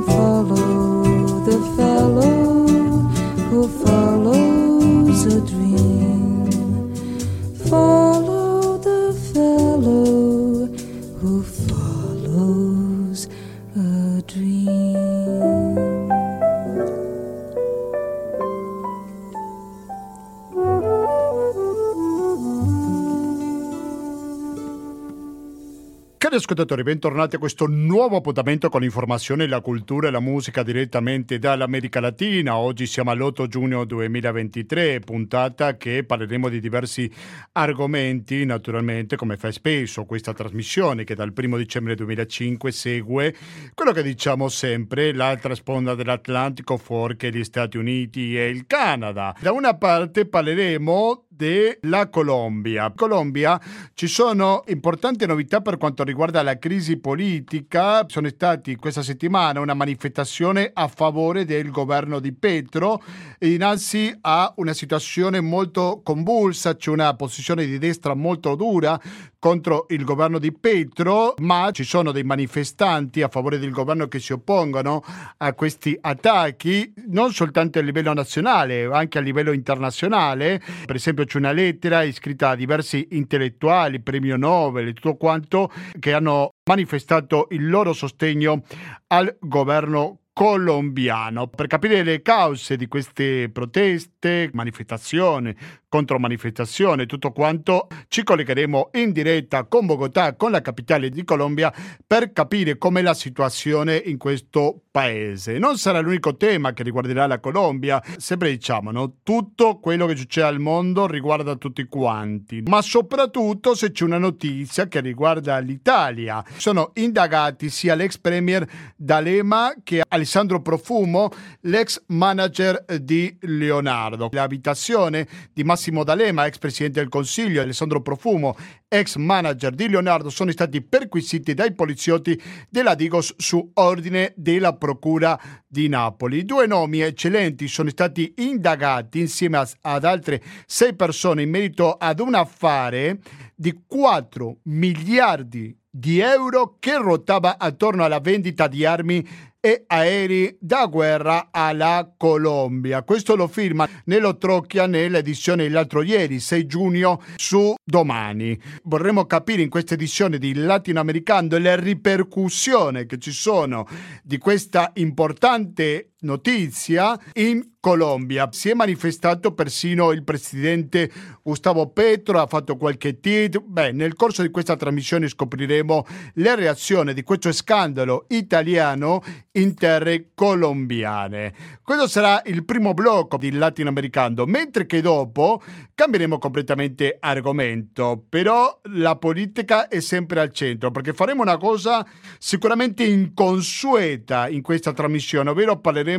follow the ascoltatori, bentornati a questo nuovo appuntamento con l'informazione, la cultura e la musica direttamente dall'America Latina. Oggi siamo all'8 giugno 2023, puntata che parleremo di diversi argomenti, naturalmente, come fa spesso questa trasmissione che dal 1 dicembre 2005 segue quello che diciamo sempre, l'altra sponda dell'Atlantico fuori che gli Stati Uniti e il Canada. Da una parte parleremo della Colombia. Colombia ci sono importanti novità per quanto riguarda la crisi politica. Sono stati questa settimana una manifestazione a favore del governo di Petro innanzi a una situazione molto convulsa, c'è una posizione di destra molto dura contro il governo di Petro, ma ci sono dei manifestanti a favore del governo che si oppongono a questi attacchi, non soltanto a livello nazionale, anche a livello internazionale. Per esempio c'è una lettera iscritta a diversi intellettuali, premio Nobel e tutto quanto, che hanno manifestato il loro sostegno al governo colombiano. Per capire le cause di queste proteste, manifestazioni, contromanifestazioni, tutto quanto, ci collegheremo in diretta con Bogotà, con la capitale di Colombia, per capire com'è la situazione in questo paese. Non sarà l'unico tema che riguarderà la Colombia, sempre diciamo, no? tutto quello che succede al mondo riguarda tutti quanti, ma soprattutto se c'è una notizia che riguarda l'Italia. Sono indagati sia l'ex premier D'Alema che Alessandro Profumo, l'ex manager di Leonardo. L'abitazione di Massimo D'Alema, ex presidente del Consiglio, e Alessandro Profumo, ex manager di Leonardo, sono stati perquisiti dai poliziotti della Digos su ordine della Procura di Napoli. Due nomi eccellenti sono stati indagati insieme ad altre sei persone in merito ad un affare di 4 miliardi di euro che ruotava attorno alla vendita di armi e aerei da guerra alla Colombia. Questo lo firma Nello Trocchia nell'edizione dell'altro ieri, 6 giugno, su Domani. Vorremmo capire in questa edizione di Latinoamericano le ripercussioni che ci sono di questa importante notizia in Colombia. Si è manifestato persino il presidente Gustavo Petro, ha fatto qualche tweet. Beh, nel corso di questa trasmissione scopriremo le reazioni di questo scandalo italiano in terre colombiane. Questo sarà il primo blocco di latinoamericano, mentre che dopo cambieremo completamente argomento. Però la politica è sempre al centro, perché faremo una cosa sicuramente inconsueta in questa trasmissione, ovvero parleremo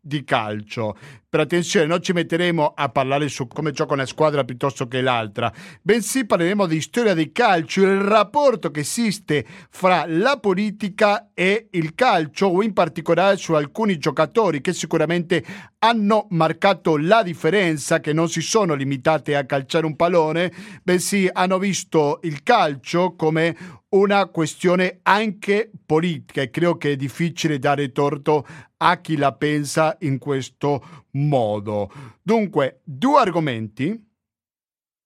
di calcio. Per attenzione, non ci metteremo a parlare su come gioca una squadra piuttosto che l'altra, bensì parleremo di storia del calcio, il rapporto che esiste fra la politica e il calcio, o in particolare su alcuni giocatori che sicuramente hanno marcato la differenza, che non si sono limitate a calciare un pallone, bensì hanno visto il calcio come una questione anche politica e credo che è difficile dare torto a chi la pensa in questo modo. Dunque, due argomenti.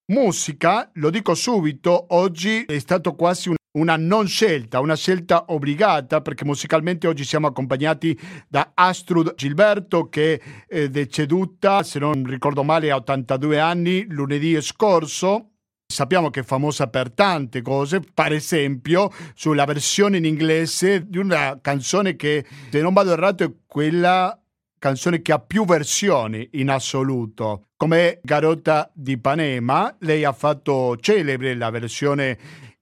Musica, lo dico subito, oggi è stato quasi un una non scelta, una scelta obbligata perché musicalmente oggi siamo accompagnati da Astrud Gilberto che è deceduta, se non ricordo male, a 82 anni lunedì scorso. Sappiamo che è famosa per tante cose, per esempio sulla versione in inglese di una canzone che, se non vado errato, è quella canzone che ha più versioni in assoluto. Come Garota di Ipanema, lei ha fatto celebre la versione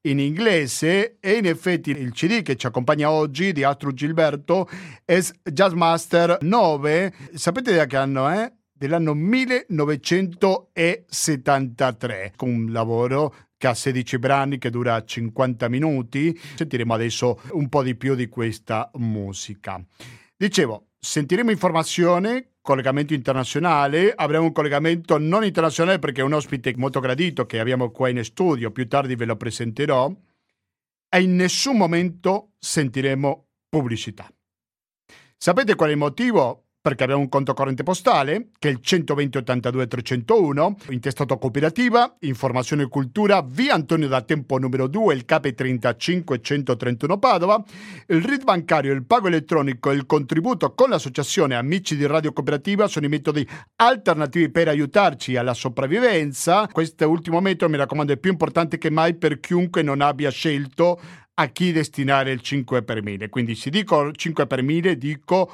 in inglese e in effetti il CD che ci accompagna oggi di Astro Gilberto è Jazz Master 9. Sapete da che anno è? Dell'anno 1973, con un lavoro che ha 16 brani che dura 50 minuti. Sentiremo adesso un po' di più di questa musica. Dicevo, sentiremo informazione collegamento internazionale, avremo un collegamento non internazionale perché è un ospite molto gradito che abbiamo qua in studio, più tardi ve lo presenterò, e in nessun momento sentiremo pubblicità. Sapete qual è il motivo? Perché abbiamo un conto corrente postale che è il 120 82 301, intestato cooperativa, informazione e cultura, via Antonio da Tempo numero 2, il CAPE 35 131 Padova, il RID bancario, il pago elettronico e il contributo con l'associazione Amici di Radio Cooperativa sono i metodi alternativi per aiutarci alla sopravvivenza. Questo ultimo metodo, mi raccomando, è più importante che mai per chiunque non abbia scelto a chi destinare il 5 per 1000. Quindi se dico 5 per 1000 dico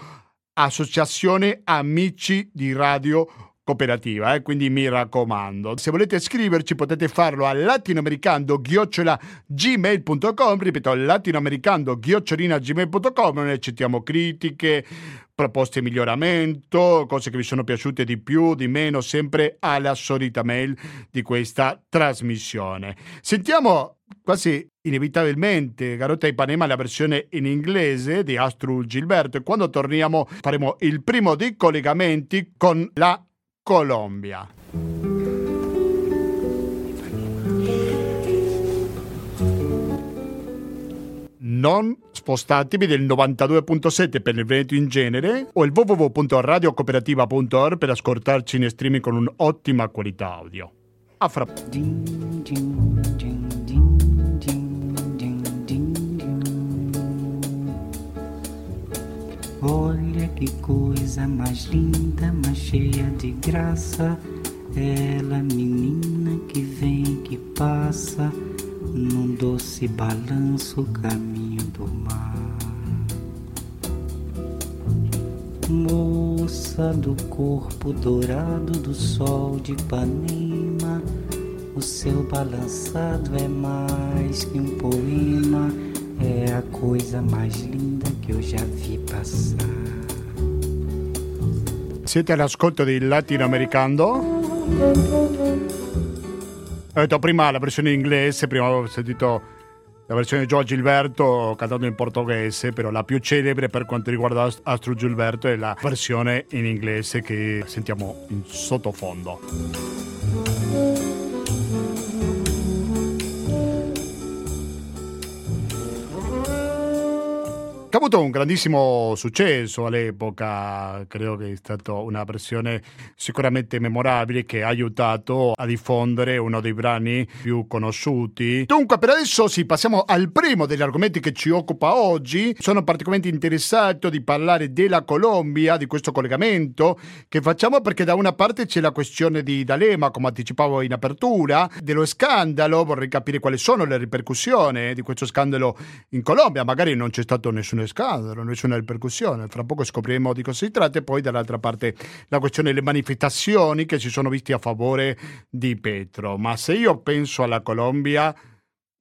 Associazione Amici di Radio Cooperativa, eh? quindi mi raccomando. Se volete scriverci potete farlo a latinoamericando-gmail.com, ripeto, latinoamericando-gmail.com, noi accettiamo critiche, proposte di miglioramento, cose che vi sono piaciute di più, di meno, sempre alla solita mail di questa trasmissione. Sentiamo quasi inevitabilmente Garota Ipanema la versione in inglese di Astro Gilberto e quando torniamo faremo il primo dei collegamenti con la Colombia. non spostatevi del 92.7 per il Veneto in genere o il www.radiocooperativa.org per ascoltarci in streaming con un'ottima qualità audio. A fra Olha que coisa mais linda, mais cheia de graça. Ela, menina que vem, que passa, num doce balanço, caminho do mar. Moça do corpo dourado do sol de Ipanema, o seu balançado é mais que um poema, é a coisa mais linda ho già vi passare. Siete all'ascolto di Latinoamericano? Ho detto prima la versione inglese, prima avevo sentito la versione di Giorgio Gilberto cantato in portoghese, però la più celebre per quanto riguarda Astro Gilberto è la versione in inglese che sentiamo in sottofondo. Avuto un grandissimo successo all'epoca, credo che è stata una versione sicuramente memorabile che ha aiutato a diffondere uno dei brani più conosciuti. Dunque, per adesso sì, passiamo al primo degli argomenti che ci occupa oggi. Sono particolarmente interessato di parlare della Colombia, di questo collegamento che facciamo perché da una parte c'è la questione di D'Alema, come anticipavo in apertura, dello scandalo, vorrei capire quali sono le ripercussioni di questo scandalo in Colombia, magari non c'è stato nessun nessuno scandalo, nessuna ripercussione. Fra poco scopriremo di cosa si tratta e poi dall'altra parte la questione delle manifestazioni che si sono visti a favore di Petro. Ma se io penso alla Colombia,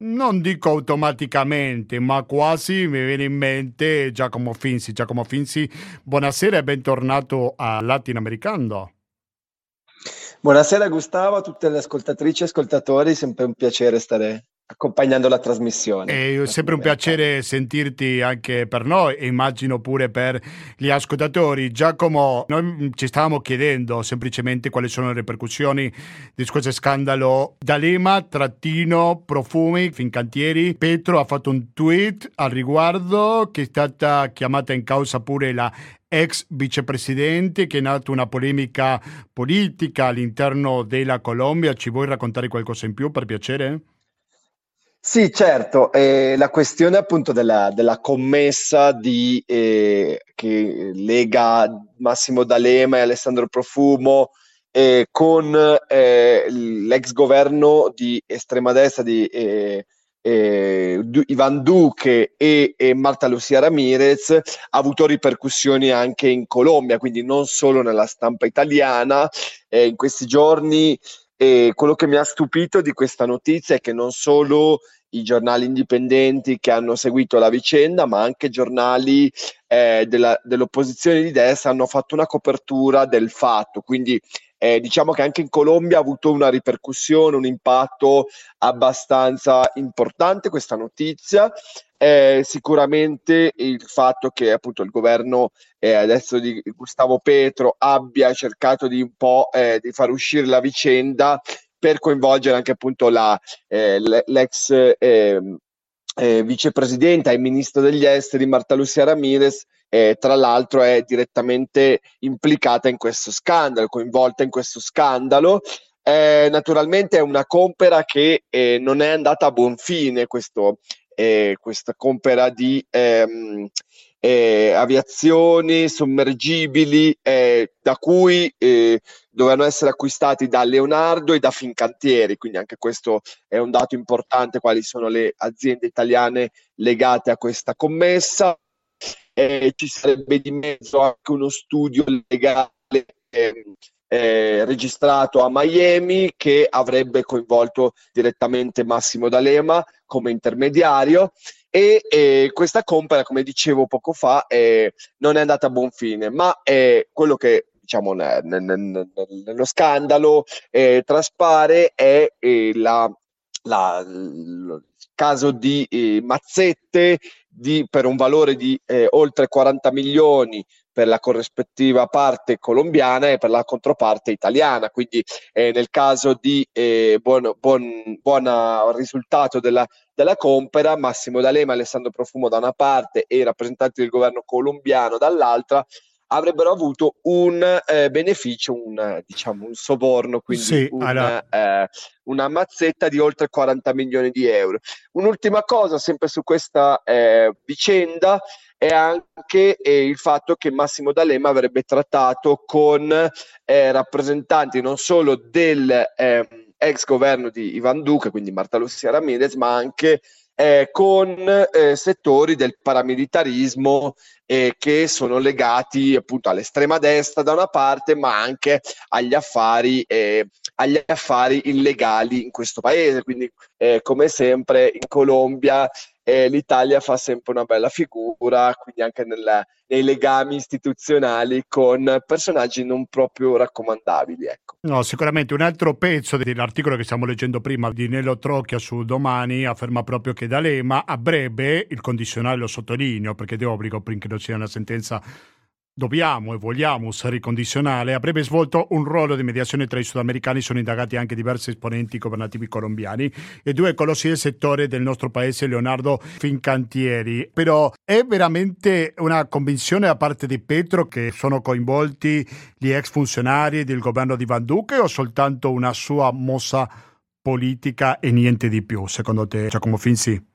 non dico automaticamente, ma quasi mi viene in mente Giacomo Finzi. Giacomo Finzi, buonasera e bentornato a Latinoamericano. Buonasera Gustavo, a tutte le ascoltatrici e ascoltatori, sempre un piacere stare accompagnando la trasmissione. È sempre un piacere sentirti anche per noi e immagino pure per gli ascoltatori. Giacomo, noi ci stavamo chiedendo semplicemente quali sono le ripercussioni di questo scandalo D'Alema, trattino, profumi, Fincantieri. Petro ha fatto un tweet al riguardo che è stata chiamata in causa pure la ex vicepresidente che è nata una polemica politica all'interno della Colombia. Ci vuoi raccontare qualcosa in più per piacere? Sì, certo, eh, la questione appunto della, della commessa di, eh, che lega Massimo D'Alema e Alessandro Profumo eh, con eh, l'ex governo di estrema destra di eh, eh, Ivan Duque e, e Marta Lucia Ramirez ha avuto ripercussioni anche in Colombia, quindi non solo nella stampa italiana. in questi giorni e quello che mi ha stupito di questa notizia è che non solo i giornali indipendenti che hanno seguito la vicenda, ma anche giornali eh, della, dell'opposizione di destra hanno fatto una copertura del fatto. Quindi eh, diciamo che anche in Colombia ha avuto una ripercussione, un impatto abbastanza importante questa notizia. Eh, sicuramente il fatto che appunto il governo eh, adesso di Gustavo Petro abbia cercato di un po' eh, di far uscire la vicenda per coinvolgere anche appunto la, eh, l'ex ehm, eh, vicepresidente e ministro degli esteri Marta Lucia Ramirez eh, tra l'altro è direttamente implicata in questo scandalo, coinvolta in questo scandalo. Eh, naturalmente è una compera che eh, non è andata a buon fine, questo, eh, questa compera di ehm, eh, aviazioni sommergibili eh, da cui dovevano essere acquistati da Leonardo e da Fincantieri, quindi anche questo è un dato importante, quali sono le aziende italiane legate a questa commessa. Eh, ci sarebbe di mezzo anche uno studio legale ehm, eh, registrato a Miami che avrebbe coinvolto direttamente Massimo D'Alema come intermediario e eh, questa compera, come dicevo poco fa, eh, non è andata a buon fine, ma è quello che diciamo nel, nel, nello scandalo eh, traspare è eh, la, la, il caso di eh, mazzette di, per un valore di eh, oltre 40 milioni per la corrispettiva parte colombiana e per la controparte italiana. Quindi eh, nel caso di eh, buon, buon, buon risultato della, della compera, Massimo D'Alema Alessandro Profumo da una parte e i rappresentanti del governo colombiano dall'altra, avrebbero avuto un eh, beneficio, un, diciamo, un soborno, quindi sì, una, allora... eh, una mazzetta di oltre 40 milioni di euro. Un'ultima cosa, sempre su questa eh, vicenda, è anche eh, il fatto che Massimo D'Alema avrebbe trattato con eh, rappresentanti non solo del ehm, ex governo di Ivan Duque, quindi Marta Lucia Ramirez, ma anche eh, con eh, settori del paramilitarismo eh, che sono legati appunto all'estrema destra da una parte, ma anche agli affari, eh, agli affari illegali in questo paese. Quindi, eh, come sempre, in Colombia eh, l'Italia fa sempre una bella figura, quindi anche nella, nei legami istituzionali con personaggi non proprio raccomandabili. Ecco. No, sicuramente un altro pezzo dell'articolo che stiamo leggendo prima di Nello Trocchia su Domani afferma proprio che D'Alema a breve, il condizionale lo sottolineo perché è obbligo perché non sia una sentenza dobbiamo e vogliamo usare il condizionale, avrebbe svolto un ruolo di mediazione tra i sudamericani, sono indagati anche diversi esponenti governativi colombiani e due colossi del settore del nostro paese, Leonardo Fincantieri. Però è veramente una convinzione da parte di Petro che sono coinvolti gli ex funzionari del governo di Van Duque o soltanto una sua mossa politica e niente di più, secondo te, Giacomo Finzi?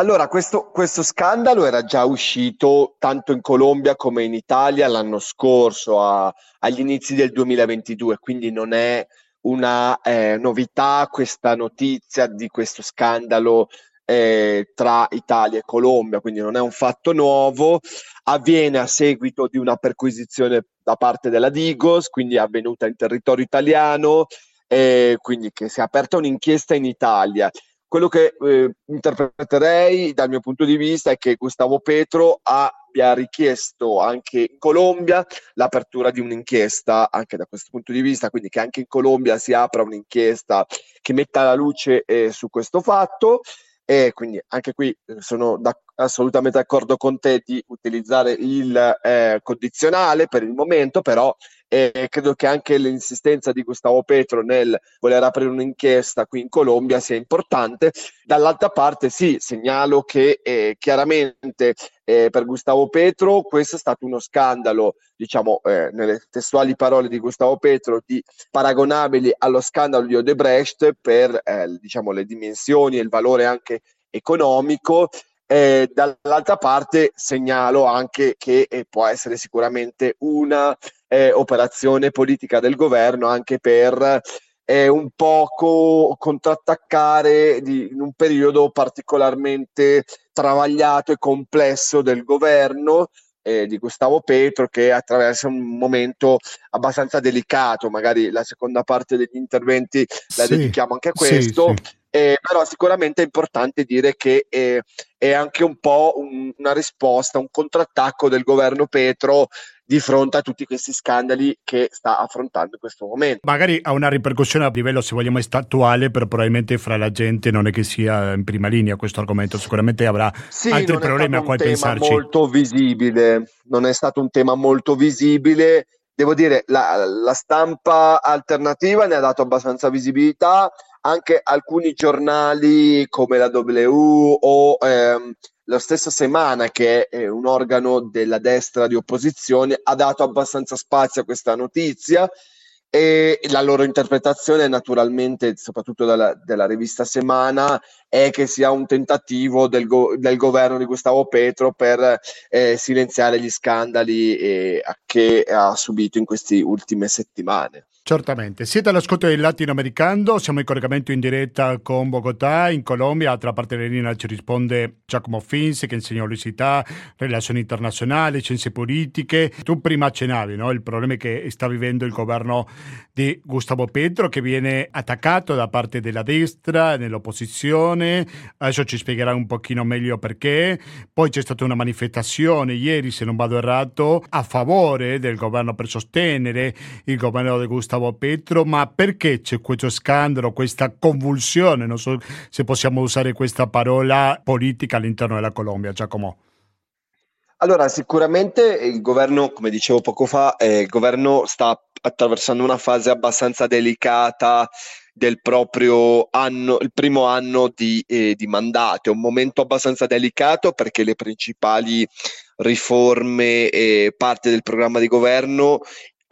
Allora, questo, questo, scandalo era già uscito tanto in Colombia come in Italia l'anno scorso, a, agli inizi del 2022, quindi non è una eh, novità questa notizia di questo scandalo eh, tra Italia e Colombia, quindi non è un fatto nuovo, avviene a seguito di una perquisizione da parte della Digos, quindi avvenuta in territorio italiano, eh, quindi che si è aperta un'inchiesta in Italia quello che eh, interpreterei dal mio punto di vista è che Gustavo Petro abbia richiesto anche in Colombia l'apertura di un'inchiesta, anche da questo punto di vista, quindi che anche in Colombia si apra un'inchiesta che metta la luce eh, su questo fatto. E quindi anche qui eh, sono da, assolutamente d'accordo con te di utilizzare il eh, condizionale per il momento, però e credo che anche l'insistenza di Gustavo Petro nel voler aprire un'inchiesta qui in Colombia sia importante. Dall'altra parte sì, segnalo che eh, chiaramente eh, per Gustavo Petro questo è stato uno scandalo, diciamo eh, nelle testuali parole di Gustavo Petro, di paragonabili allo scandalo di Odebrecht per eh, diciamo, le dimensioni e il valore anche economico eh, dall'altra parte segnalo anche che eh, può essere sicuramente una eh, operazione politica del governo anche per eh, un poco contrattaccare di, in un periodo particolarmente travagliato e complesso del governo eh, di Gustavo Petro che attraversa un momento abbastanza delicato, magari la seconda parte degli interventi la sì, dedichiamo anche a questo. Sì, sì. Eh, però sicuramente è importante dire che eh, è anche un po' un, una risposta, un contrattacco del governo Petro di fronte a tutti questi scandali che sta affrontando in questo momento. Magari ha una ripercussione a livello, se vogliamo, attuale, però probabilmente fra la gente non è che sia in prima linea questo argomento, sicuramente avrà sì, altri problemi a cui pensarci. Non è stato un tema molto visibile, non è stato un tema molto visibile, devo dire, la, la stampa alternativa ne ha dato abbastanza visibilità, anche alcuni giornali come la W o ehm, lo stesso Semana, che è un organo della destra di opposizione, ha dato abbastanza spazio a questa notizia e la loro interpretazione naturalmente, soprattutto della, della rivista Semana, è che sia un tentativo del, go- del governo di Gustavo Petro per eh, silenziare gli scandali eh, che ha subito in queste ultime settimane. Certamente, siete all'ascolto del latinoamericano, siamo in collegamento in diretta con Bogotà, in Colombia, altra parte della linea ci risponde Giacomo Finzi che insegna all'università, relazioni internazionali, scienze politiche. Tu prima accennavi no? il problema che sta vivendo il governo di Gustavo Petro che viene attaccato da parte della destra, nell'opposizione, adesso ci spiegherai un pochino meglio perché. Poi c'è stata una manifestazione ieri, se non vado errato, a favore del governo per sostenere il governo di Gustavo Gustavo Petro, ma perché c'è questo scandalo, questa convulsione, non so se possiamo usare questa parola politica all'interno della Colombia, Giacomo? Allora, sicuramente il governo, come dicevo poco fa, eh, il governo sta attraversando una fase abbastanza delicata del proprio anno, il primo anno di, eh, di mandato. È un momento abbastanza delicato perché le principali riforme e parte del programma di governo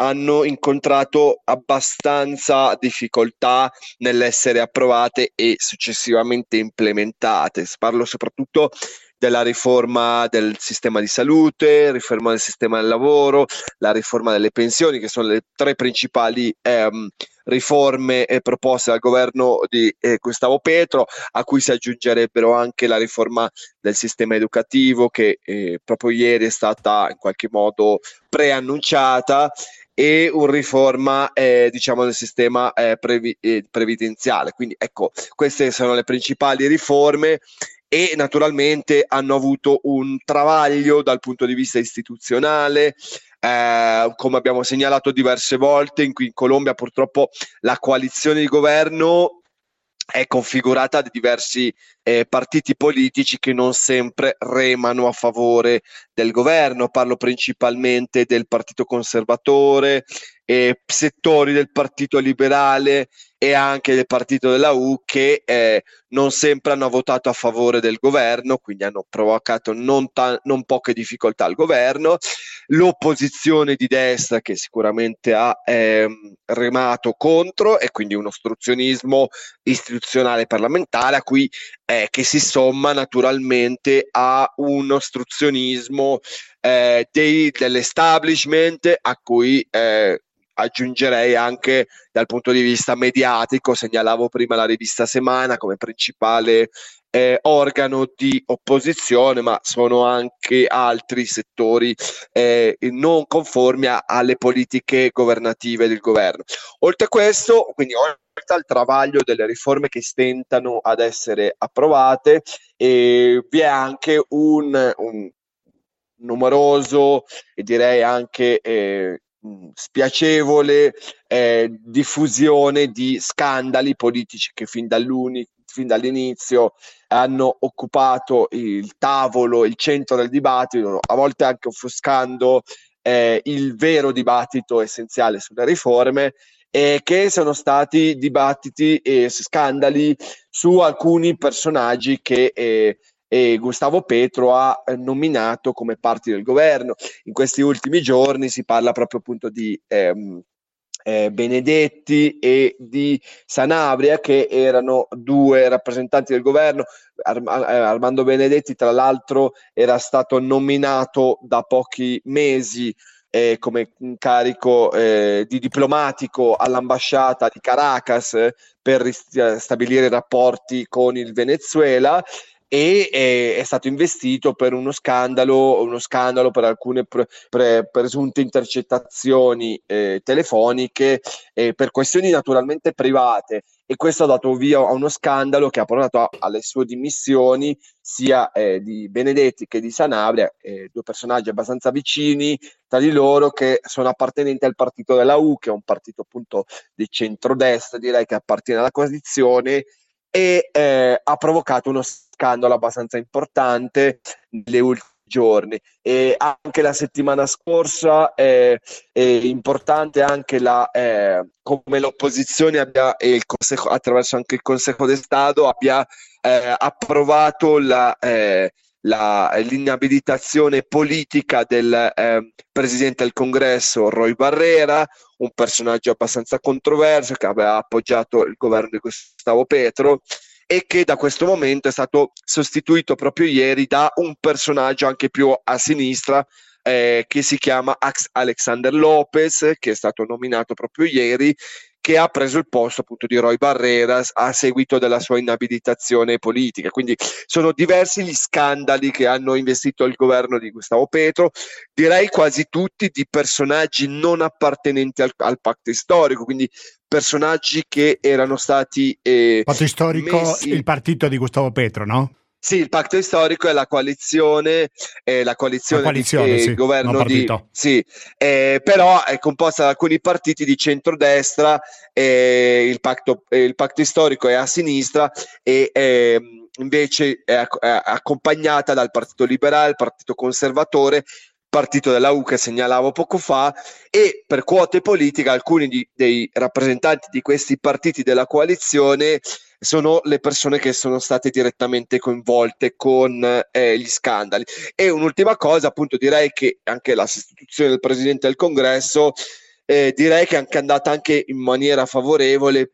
hanno incontrato abbastanza difficoltà nell'essere approvate e successivamente implementate. Parlo soprattutto della riforma del sistema di salute, riforma del sistema del lavoro, la riforma delle pensioni, che sono le tre principali ehm, riforme eh, proposte dal governo di eh, Gustavo Petro, a cui si aggiungerebbero anche la riforma del sistema educativo che eh, proprio ieri è stata in qualche modo preannunciata e una riforma eh, diciamo del sistema eh, previ- eh, previdenziale. Quindi ecco, queste sono le principali riforme e naturalmente hanno avuto un travaglio dal punto di vista istituzionale, eh, come abbiamo segnalato diverse volte, in in Colombia purtroppo la coalizione di governo è configurata da diversi eh, partiti politici che non sempre remano a favore del governo. Parlo principalmente del Partito Conservatore, eh, settori del Partito Liberale e anche del partito della U che eh, non sempre hanno votato a favore del governo, quindi hanno provocato non, ta- non poche difficoltà al governo. L'opposizione di destra che sicuramente ha ehm, remato contro e quindi un ostruzionismo istituzionale parlamentare a cui eh, che si somma naturalmente a un ostruzionismo eh, dei, dell'establishment a cui eh, aggiungerei anche dal punto di vista mediatico, segnalavo prima la rivista Semana come principale eh, organo di opposizione, ma sono anche altri settori eh, non conformi a, alle politiche governative del governo. Oltre a questo, quindi oltre al travaglio delle riforme che stentano ad essere approvate, eh, vi è anche un, un numeroso e direi anche eh, spiacevole eh, diffusione di scandali politici che fin, fin dall'inizio hanno occupato il tavolo, il centro del dibattito, a volte anche offuscando eh, il vero dibattito essenziale sulle riforme e che sono stati dibattiti e scandali su alcuni personaggi che eh, e Gustavo Petro ha eh, nominato come parti del governo. In questi ultimi giorni si parla proprio appunto di ehm, eh, Benedetti e di Sanabria che erano due rappresentanti del governo. Arm- eh, Armando Benedetti tra l'altro era stato nominato da pochi mesi eh, come incarico eh, di diplomatico all'ambasciata di Caracas eh, per ristabilire rapporti con il Venezuela e è, è, stato investito per uno scandalo, uno scandalo per alcune pre, pre, presunte intercettazioni eh, telefoniche eh, per questioni naturalmente private. E questo ha dato via a uno scandalo che ha portato a, alle sue dimissioni sia eh, di Benedetti che di Sanabria, eh, due personaggi abbastanza vicini tra di loro che sono appartenenti al partito della U, che è un partito appunto di centrodestra, direi che appartiene alla coalizione e eh, ha provocato uno scandalo abbastanza importante negli ultimi giorni. E anche la settimana scorsa è, è importante anche la, eh, come l'opposizione abbia, il consejo, attraverso anche il Consejo di Stato abbia eh, approvato la, eh, la, l'inabilitazione politica del eh, presidente del congresso Roy Barrera, un personaggio abbastanza controverso che aveva appoggiato il governo di Gustavo Petro e che da questo momento è stato sostituito proprio ieri da un personaggio anche più a sinistra eh, che si chiama Alexander Lopez, che è stato nominato proprio ieri che ha preso il posto appunto di Roy Barreras a seguito della sua inabilitazione politica. Quindi sono diversi gli scandali che hanno investito il governo di Gustavo Petro, direi quasi tutti di personaggi non appartenenti al, al patto storico, quindi personaggi che erano stati... Eh, patto storico, messi... il partito di Gustavo Petro, no? Sì, il patto storico è la coalizione, eh, la coalizione, la coalizione di, sì, governo di... Sì, eh, però è composta da alcuni partiti di centrodestra, eh, il, pacto, il patto storico è a sinistra e ehm, invece è, è accompagnata dal Partito Liberale, il Partito Conservatore, partito della U che segnalavo poco fa e per quote politiche alcuni di, dei rappresentanti di questi partiti della coalizione sono le persone che sono state direttamente coinvolte con eh, gli scandali. E un'ultima cosa, appunto, direi che anche la sostituzione del presidente del congresso, eh, direi che è anche andata anche in maniera favorevole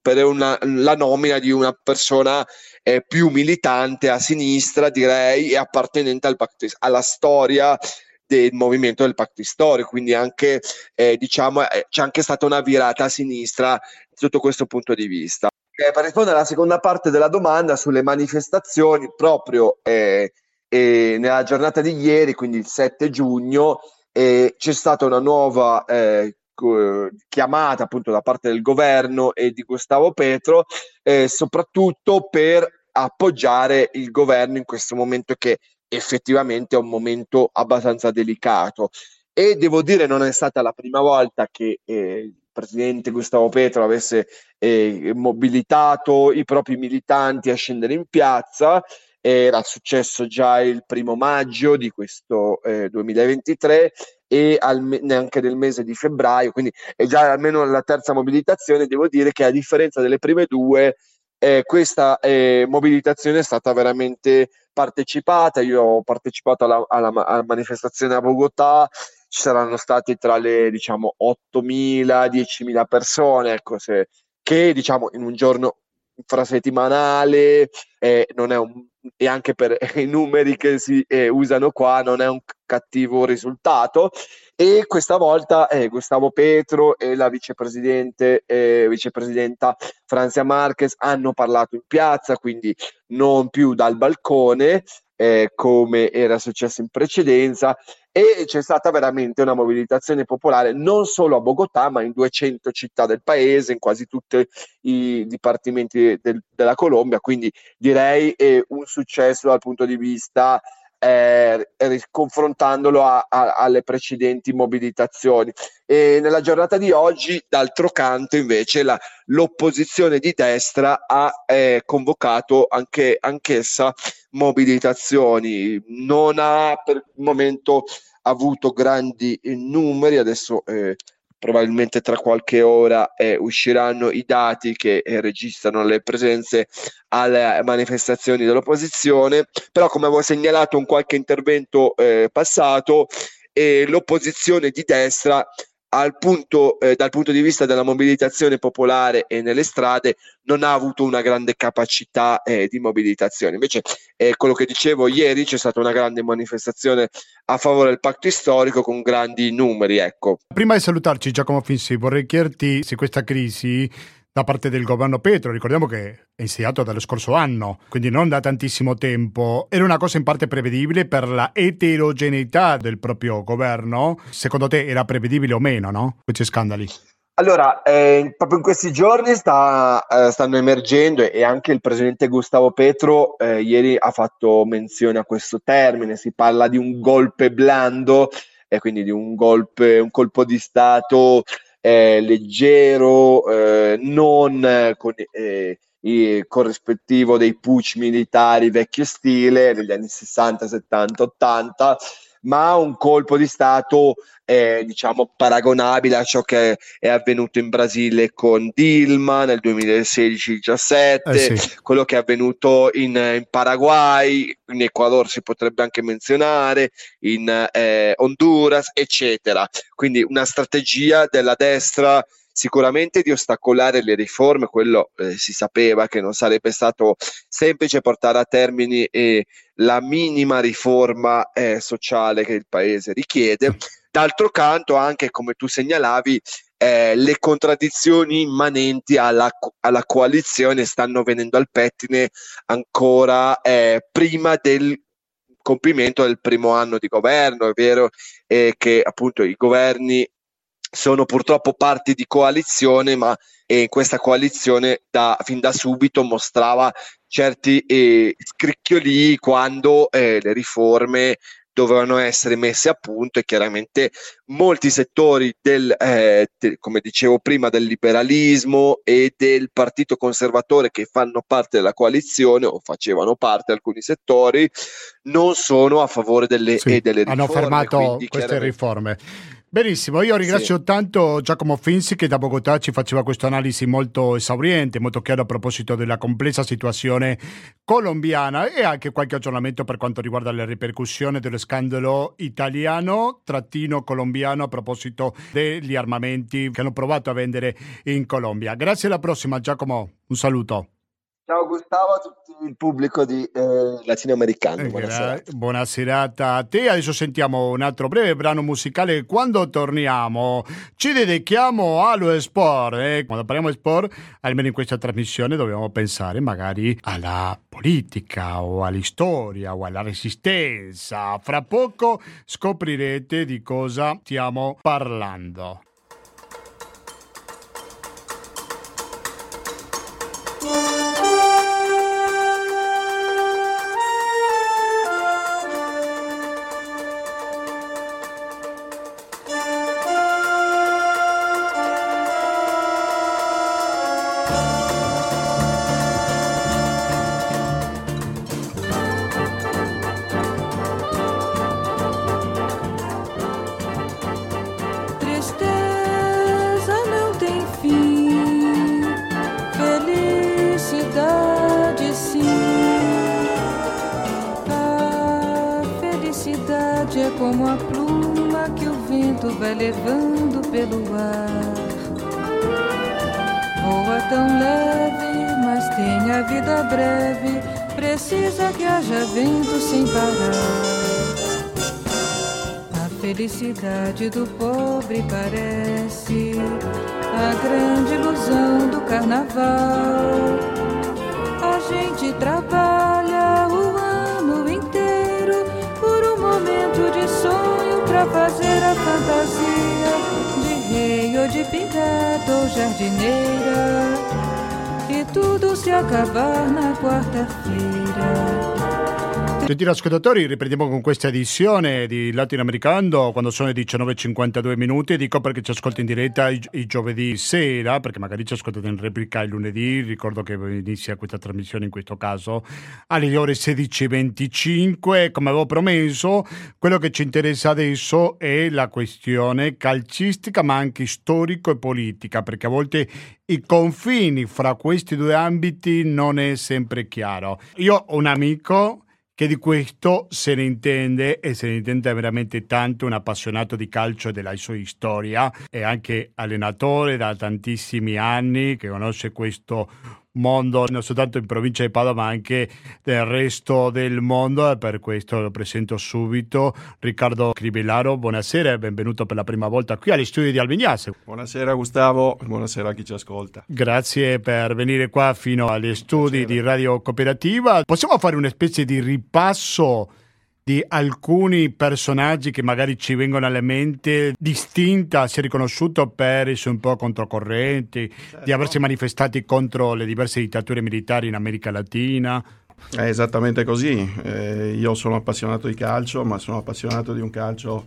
per una, la nomina di una persona eh, più militante a sinistra, direi, e appartenente al pacto, alla storia del movimento del pacto storico, quindi anche eh, diciamo eh, c'è anche stata una virata a sinistra sotto questo punto di vista. Eh, per rispondere alla seconda parte della domanda sulle manifestazioni, proprio eh, eh, nella giornata di ieri, quindi il 7 giugno, eh, c'è stata una nuova eh, chiamata appunto da parte del governo e di Gustavo Petro, eh, soprattutto per appoggiare il governo in questo momento che effettivamente è un momento abbastanza delicato. E devo dire, non è stata la prima volta che eh, presidente Gustavo Petro avesse eh, mobilitato i propri militanti a scendere in piazza. Era successo già il primo maggio di questo eh, 2023 e al, neanche nel mese di febbraio, quindi è già almeno la terza mobilitazione. Devo dire che a differenza delle prime due, eh, questa eh, mobilitazione è stata veramente partecipata. Io ho partecipato alla, alla, alla manifestazione a Bogotà ci saranno stati tra le diciamo 8.000 10.000 persone ecco se, che diciamo in un giorno infrasettimanale eh, non è un, e anche per i numeri che si eh, usano qua non è un cattivo risultato. E questa volta eh, Gustavo Petro e la vicepresidente eh, vicepresidenta Franzia Marquez hanno parlato in piazza quindi non più dal balcone eh, come era successo in precedenza e c'è stata veramente una mobilitazione popolare non solo a Bogotà ma in 200 città del paese, in quasi tutti i dipartimenti del, della Colombia, quindi direi eh, un successo dal punto di vista eh, confrontandolo a, a, alle precedenti mobilitazioni. E nella giornata di oggi, d'altro canto, invece, la, l'opposizione di destra ha eh, convocato anche, anch'essa mobilitazioni. Non ha per il momento avuto grandi numeri, adesso eh, probabilmente tra qualche ora eh, usciranno i dati che eh, registrano le presenze alle manifestazioni dell'opposizione, però come avevo segnalato in qualche intervento eh, passato, eh, l'opposizione di destra punto, eh, dal punto di vista della mobilitazione popolare e nelle strade non ha avuto una grande capacità eh, di mobilitazione. Invece, eh, quello che dicevo ieri, c'è stata una grande manifestazione a favore del patto storico con grandi numeri. Ecco. Prima di salutarci, Giacomo Finsi, vorrei chiederti se questa crisi da parte del governo Petro, ricordiamo che è insediato dallo scorso anno, quindi non da tantissimo tempo, era una cosa in parte prevedibile per la eterogeneità del proprio governo. Secondo te era prevedibile o meno, no? Questi scandali. Allora, eh, proprio in questi giorni sta, eh, stanno emergendo e anche il presidente Gustavo Petro eh, ieri ha fatto menzione a questo termine, si parla di un golpe blando, e quindi di un golpe, un colpo di Stato eh, leggero, eh, non con eh, il corrispettivo dei pucci militari vecchio stile degli anni 60, 70, 80, ma un colpo di Stato eh, diciamo paragonabile a ciò che è avvenuto in Brasile con Dilma nel 2016-17, eh sì. quello che è avvenuto in, in, Paraguay, in Ecuador si potrebbe anche menzionare, in eh, Honduras, eccetera. Quindi una strategia della destra sicuramente di ostacolare le riforme, quello eh, si sapeva che non sarebbe stato semplice portare a termine eh, la minima riforma eh, sociale che il paese richiede. D'altro canto, anche come tu segnalavi, eh, le contraddizioni immanenti alla, alla, coalizione stanno venendo al pettine ancora eh, prima del compimento del primo anno di governo. È vero eh, che appunto i governi sono purtroppo parti di coalizione, ma eh, questa coalizione da, fin da subito mostrava certi eh, scricchioli quando eh, le riforme dovevano essere messe a punto e chiaramente molti settori del, eh, de, come dicevo prima, del liberalismo e del partito conservatore che fanno parte della coalizione o facevano parte alcuni settori non sono a favore delle, sì, delle riforme. Hanno fermato queste riforme. Benissimo, io ringrazio sì. tanto Giacomo Finzi che da Bogotà ci faceva questa analisi molto esauriente, molto chiara a proposito della complessa situazione colombiana e anche qualche aggiornamento per quanto riguarda le ripercussioni dello scandalo italiano trattino colombiano a proposito degli armamenti che hanno provato a vendere in Colombia. Grazie alla prossima Giacomo, un saluto. Ciao Gustavo a tutto il pubblico di eh, latinoamericano. Eh, buona, buona serata a te. Adesso sentiamo un altro breve brano musicale. Quando torniamo ci dedichiamo allo sport. Eh? Quando parliamo di sport, almeno in questa trasmissione, dobbiamo pensare magari alla politica o all'istoria o alla resistenza. Fra poco scoprirete di cosa stiamo parlando. Felicidade do pobre parece a grande ilusão do carnaval. A gente trabalha o ano inteiro por um momento de sonho pra fazer a fantasia de rei ou de pirata ou jardineira. Tudo se acabar na quarta-feira. Gentili ascoltatori, riprendiamo con questa edizione di Latinoamericano quando sono le 19.52 minuti. Dico perché ci ascolti in diretta i, i, giovedì sera, perché magari ci ascoltate in replica il lunedì. Ricordo che inizia questa trasmissione in questo caso alle ore 16.25. Come avevo promesso, quello che ci interessa adesso è la questione calcistica, ma anche storico e politica, perché a volte i confini fra questi due ambiti non è sempre chiaro. Io ho un amico che di questo se ne intende e se ne intende veramente tanto, un appassionato di calcio e della sua storia e anche allenatore da tantissimi anni che conosce questo mondo non soltanto in provincia di Padova ma anche del resto del mondo. E per questo lo presento subito Riccardo Cribellaro. Buonasera e benvenuto per la prima volta qui agli studi di Albignase buonasera Gustavo. Buonasera a chi ci ascolta. Grazie per venire qua fino agli studi buonasera. di Radio Cooperativa. Possiamo fare una specie di ripasso di alcuni personaggi che magari ci vengono alla mente, distinta, si è riconosciuto per essere un po' controcorrenti, certo. di aversi manifestati contro le diverse dittature militari in America Latina. È esattamente così. Eh, io sono appassionato di calcio, ma sono appassionato di un calcio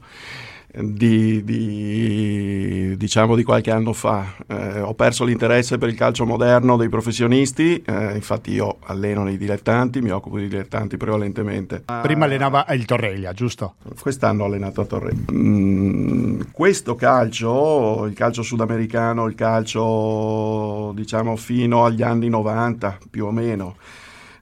di, di, diciamo di qualche anno fa. Eh, ho perso l'interesse per il calcio moderno dei professionisti, eh, infatti io alleno nei dilettanti, mi occupo di dilettanti prevalentemente. Prima allenava il Torreglia, giusto? Quest'anno ho allenato a Torreglia. Mm, questo calcio, il calcio sudamericano, il calcio diciamo fino agli anni 90 più o meno,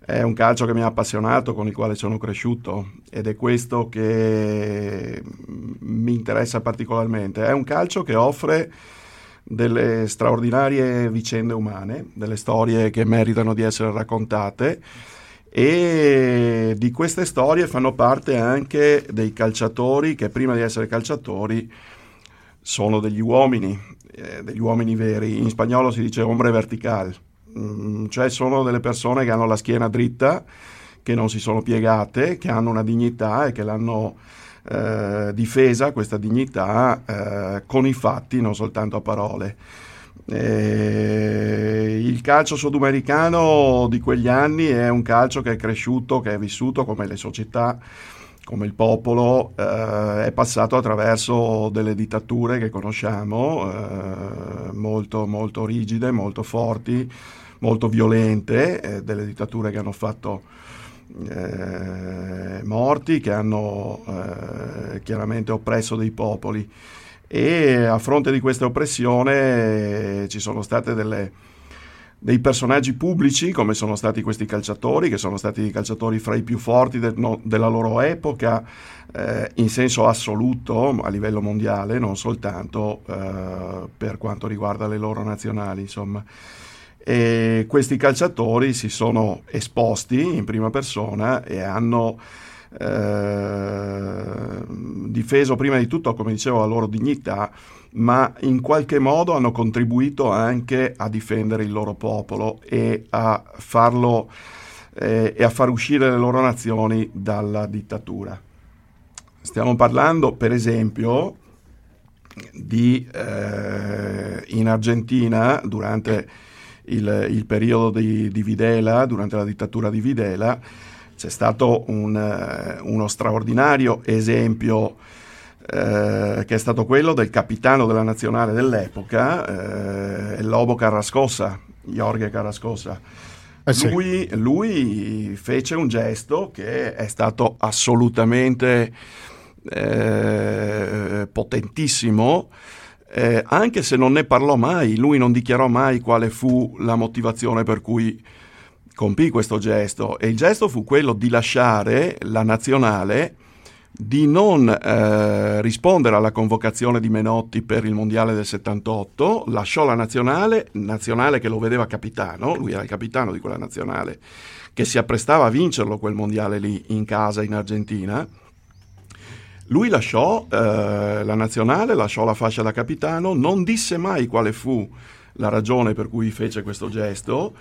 è un calcio che mi ha appassionato, con il quale sono cresciuto ed è questo che mi interessa particolarmente. È un calcio che offre delle straordinarie vicende umane, delle storie che meritano di essere raccontate e di queste storie fanno parte anche dei calciatori che prima di essere calciatori sono degli uomini, eh, degli uomini veri. In spagnolo si dice ombre vertical Mm, cioè sono delle persone che hanno la schiena dritta, che non si sono piegate, che hanno una dignità e che l'hanno eh, difesa questa dignità eh, con i fatti, non soltanto a parole. Eh, il calcio sudamericano di quegli anni è un calcio che è cresciuto, che è vissuto come le società, come il popolo, eh, è passato attraverso delle dittature che conosciamo, eh, molto, molto rigide, molto forti, molto violente, eh, delle dittature che hanno fatto eh, morti, che hanno eh, chiaramente oppresso dei popoli. E a fronte di questa oppressione eh, ci sono state delle, dei personaggi pubblici come sono stati questi calciatori, che sono stati i calciatori fra i più forti de, no, della loro epoca eh, in senso assoluto a livello mondiale, non soltanto eh, per quanto riguarda le loro nazionali. Insomma e questi calciatori si sono esposti in prima persona e hanno eh, difeso prima di tutto, come dicevo, la loro dignità, ma in qualche modo hanno contribuito anche a difendere il loro popolo e a farlo eh, e a far uscire le loro nazioni dalla dittatura. Stiamo parlando, per esempio, di eh, in Argentina durante il, il periodo di, di, Videla, durante la dittatura di Videla, c'è stato un, eh, uno straordinario esempio eh, che è stato quello del capitano della nazionale dell'epoca, eh, Lobo Carrascosa, Jorge Carrascosa. Eh sì. lui, lui, fece un gesto che è stato assolutamente eh, potentissimo eh, anche se non ne parlò mai, lui non dichiarò mai quale fu la motivazione per cui compì questo gesto e il gesto fu quello di lasciare la nazionale di non eh, rispondere alla convocazione di Menotti per il mondiale del 78, lasciò la nazionale, nazionale che lo vedeva capitano, lui era il capitano di quella nazionale, che si apprestava a vincerlo quel mondiale lì in casa in Argentina, lui lasciò eh, la nazionale, lasciò la fascia da capitano, non disse mai quale fu la ragione per cui fece questo gesto,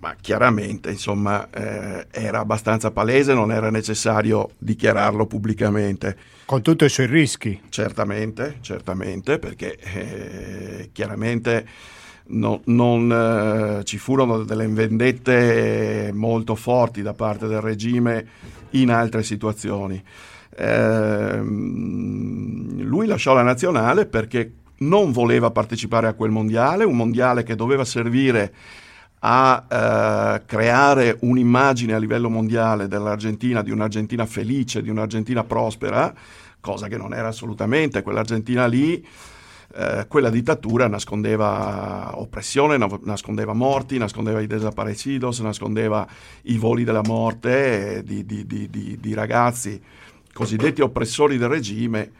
ma chiaramente insomma eh, era abbastanza palese, non era necessario dichiararlo pubblicamente. Con tutti i suoi rischi. Certamente, certamente, perché eh, chiaramente no, non eh, ci furono delle vendette molto forti da parte del regime in altre situazioni. Eh, lui lasciò la nazionale perché non voleva partecipare a quel mondiale, un mondiale che doveva servire a eh, creare un'immagine a livello mondiale dell'Argentina, di un'Argentina felice, di un'Argentina prospera, cosa che non era assolutamente. Quell'Argentina lì, eh, quella dittatura nascondeva oppressione, nascondeva morti, nascondeva i desaparecidos, nascondeva i voli della morte di, di, di, di ragazzi cosiddetti oppressori del regime,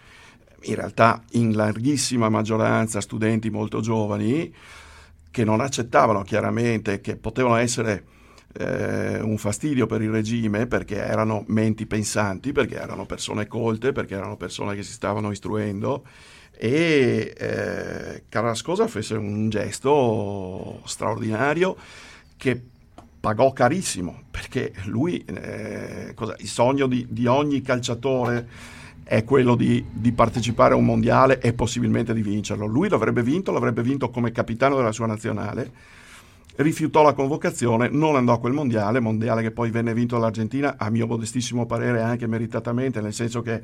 in realtà in larghissima maggioranza studenti molto giovani, che non accettavano chiaramente che potevano essere eh, un fastidio per il regime perché erano menti pensanti, perché erano persone colte, perché erano persone che si stavano istruendo e eh, Carrascosa fece un gesto straordinario che pagò carissimo perché lui, eh, cosa, il sogno di, di, ogni calciatore è quello di, di, partecipare a un mondiale e possibilmente di vincerlo. Lui l'avrebbe vinto, l'avrebbe vinto come capitano della sua nazionale, rifiutò la convocazione, non andò a quel mondiale, mondiale che poi venne vinto dall'Argentina, a mio modestissimo parere anche meritatamente, nel senso che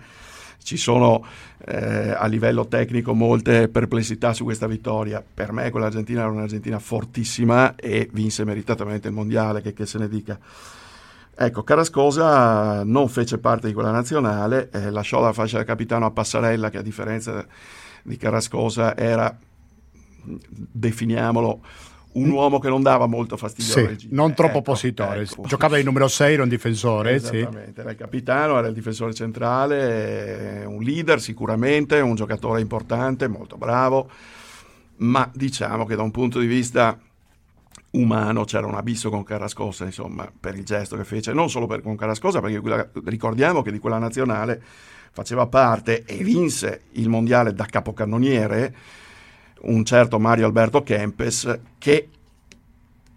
ci sono eh, a livello tecnico molte perplessità su questa vittoria. Per me quell'Argentina era un'Argentina fortissima e vinse meritatamente il mondiale, che, che se ne dica. Ecco, Carascosa non fece parte di quella nazionale, eh, lasciò la fascia da capitano a Passarella, che a differenza di Carascosa era, definiamolo, un uomo che non dava molto fastidio sì, al regime. Non troppo ecco, oppositore. Ecco. Giocava il numero 6, era un difensore. Esattamente, sì. era il capitano, era il difensore centrale, un leader sicuramente, un giocatore importante, molto bravo, ma diciamo che da un punto di vista umano c'era un abisso con Carrascosa, insomma, per il gesto che fece, non solo per, con Carrascosa, perché quella, ricordiamo che di quella nazionale faceva parte e vinse il mondiale da capocannoniere un certo Mario Alberto Kempes che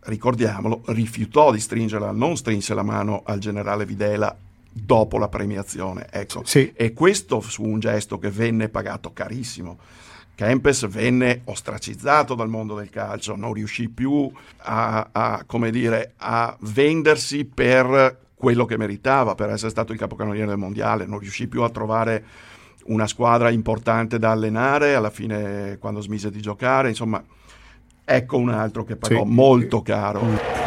ricordiamolo, rifiutò di stringere, non strinse la mano al generale Videla dopo la premiazione. Ecco. Sì. E questo fu un gesto che venne pagato carissimo. Kempes venne ostracizzato dal mondo del calcio, non riuscì più a, a, dire, a vendersi per quello che meritava, per essere stato il capocannoniere del mondiale, non riuscì più a trovare una squadra importante da allenare alla fine quando smise di giocare, insomma, ecco un altro che pagò sì. molto caro.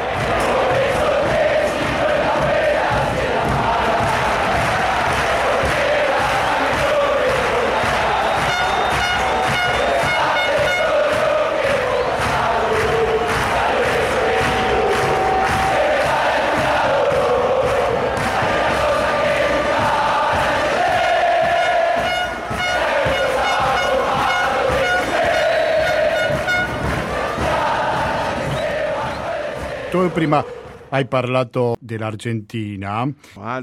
Hai parlato dell'Argentina.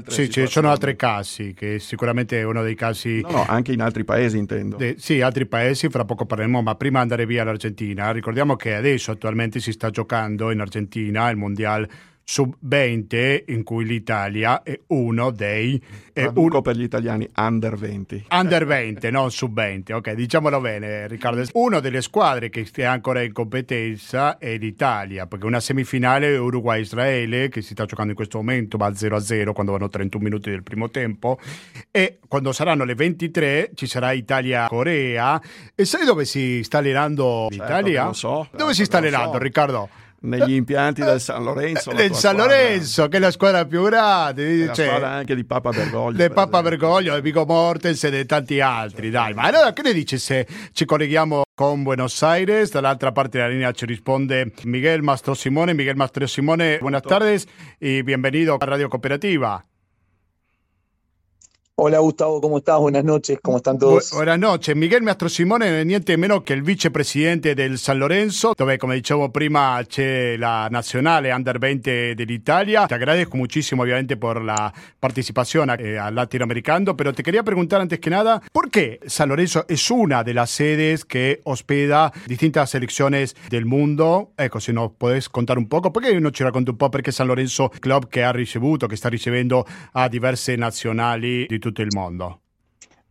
Sì, ci sono altri casi, che sicuramente è uno dei casi... No, no, anche in altri paesi intendo. De, sì, altri paesi, fra poco parleremo, ma prima andare via l'Argentina, ricordiamo che adesso attualmente si sta giocando in Argentina il Mondiale sub-20 in cui l'Italia è uno dei... È uno per gli italiani under 20. Under 20, non sub-20, ok, diciamolo bene Riccardo. Una delle squadre che è ancora in competenza è l'Italia, perché una semifinale Uruguay-Israele che si sta giocando in questo momento, va 0-0 quando vanno 31 minuti del primo tempo e quando saranno le 23 ci sarà Italia-Corea e sai dove si sta allenando certo, l'Italia? Lo so. Dove si sta allenando so. Riccardo? Negli impianti del San Lorenzo. Del San Lorenzo, che è la squadra più grande. La cioè, squadra anche di Papa Bergoglio. Di Papa Bergoglio, di Vigo Mortens e di tanti altri. Dai, ma allora che ne dice se ci colleghiamo con Buenos Aires? Dall'altra parte della linea ci risponde Miguel Mastro Simone. Miguel Mastro Simone, buenas tardes y bienvenido a Radio Cooperativa. Hola Gustavo, ¿cómo estás? Buenas noches, ¿cómo están todos? Bu- buenas noches, Miguel Mastro Simone niente meno che il vicepresidente del San Lorenzo, dove come dicevo prima c'è la nazionale Under 20 dell'Italia. Te agradezco muchísimo obviamente por la participación eh, al latinoamericano, pero te quería preguntar antes que nada, ¿por qué San Lorenzo es una de las sedes que hospeda distintas selecciones del mundo? Ecco, se nos podés contar un poco, perché non ci racconti un po' perché San Lorenzo club che ha ricevuto, che sta ricevendo a diverse nazionali di tutto il mondo.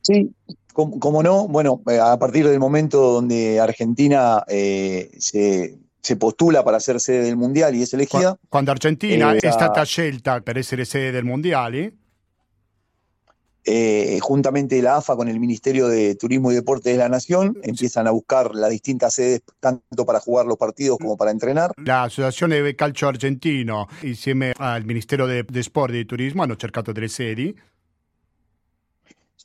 Sí, como, como no, bueno, eh, a partir del momento donde Argentina eh, se, se, postula para ser sede del Mundial y es elegida. Quando Argentina eh, è stata scelta per essere sede del Mondiale. Eh, juntamente la AFA con el Ministerio de Turismo y Deporte de la Nación empiezan a buscar las distintas sedes tanto para jugar los partidos como para entrenar. La Associazione Calcio Argentino insieme al Ministero de, de Sport e Turismo hanno cercato delle sedi.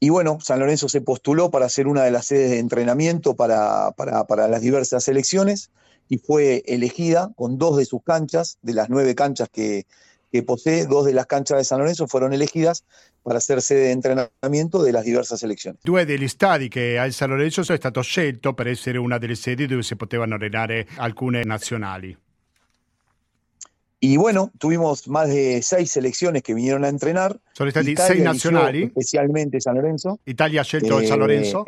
Y bueno, San Lorenzo se postuló para ser una de las sedes de entrenamiento para, para, para, las diversas selecciones y fue elegida con dos de sus canchas, de las nueve canchas que, que posee, dos de las canchas de San Lorenzo fueron elegidas para ser sede de entrenamiento de las diversas selecciones. Due degli stadi che ha il San Lorenzo è stato scelto per essere una delle sedi dove si potevano allenare alcune nazionali. Y bueno, tuvimos más de seis selecciones que vinieron a entrenar. Sono stati sei nazionali. Especialmente San Lorenzo. Italia ha scelto eh, San Lorenzo.